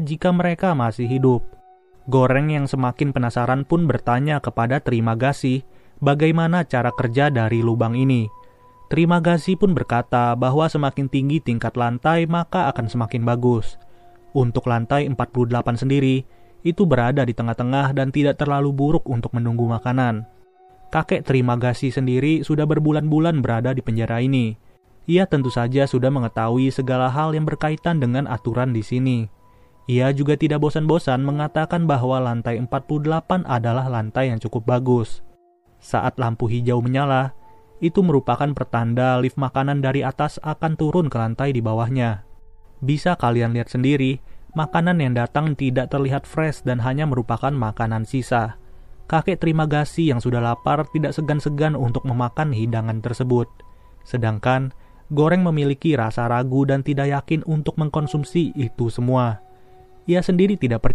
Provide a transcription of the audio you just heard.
jika mereka masih hidup. Goreng yang semakin penasaran pun bertanya kepada Terima Kasih bagaimana cara kerja dari lubang ini. Terima Kasih pun berkata bahwa semakin tinggi tingkat lantai maka akan semakin bagus. Untuk lantai 48 sendiri, itu berada di tengah-tengah dan tidak terlalu buruk untuk menunggu makanan. Kakek Terima Kasih sendiri sudah berbulan-bulan berada di penjara ini. Ia tentu saja sudah mengetahui segala hal yang berkaitan dengan aturan di sini. Ia juga tidak bosan-bosan mengatakan bahwa lantai 48 adalah lantai yang cukup bagus. Saat lampu hijau menyala, itu merupakan pertanda lift makanan dari atas akan turun ke lantai di bawahnya. Bisa kalian lihat sendiri, makanan yang datang tidak terlihat fresh dan hanya merupakan makanan sisa. Kakek terima kasih yang sudah lapar tidak segan-segan untuk memakan hidangan tersebut. Sedangkan, Goreng memiliki rasa ragu dan tidak yakin untuk mengkonsumsi itu semua ia sendiri tidak percaya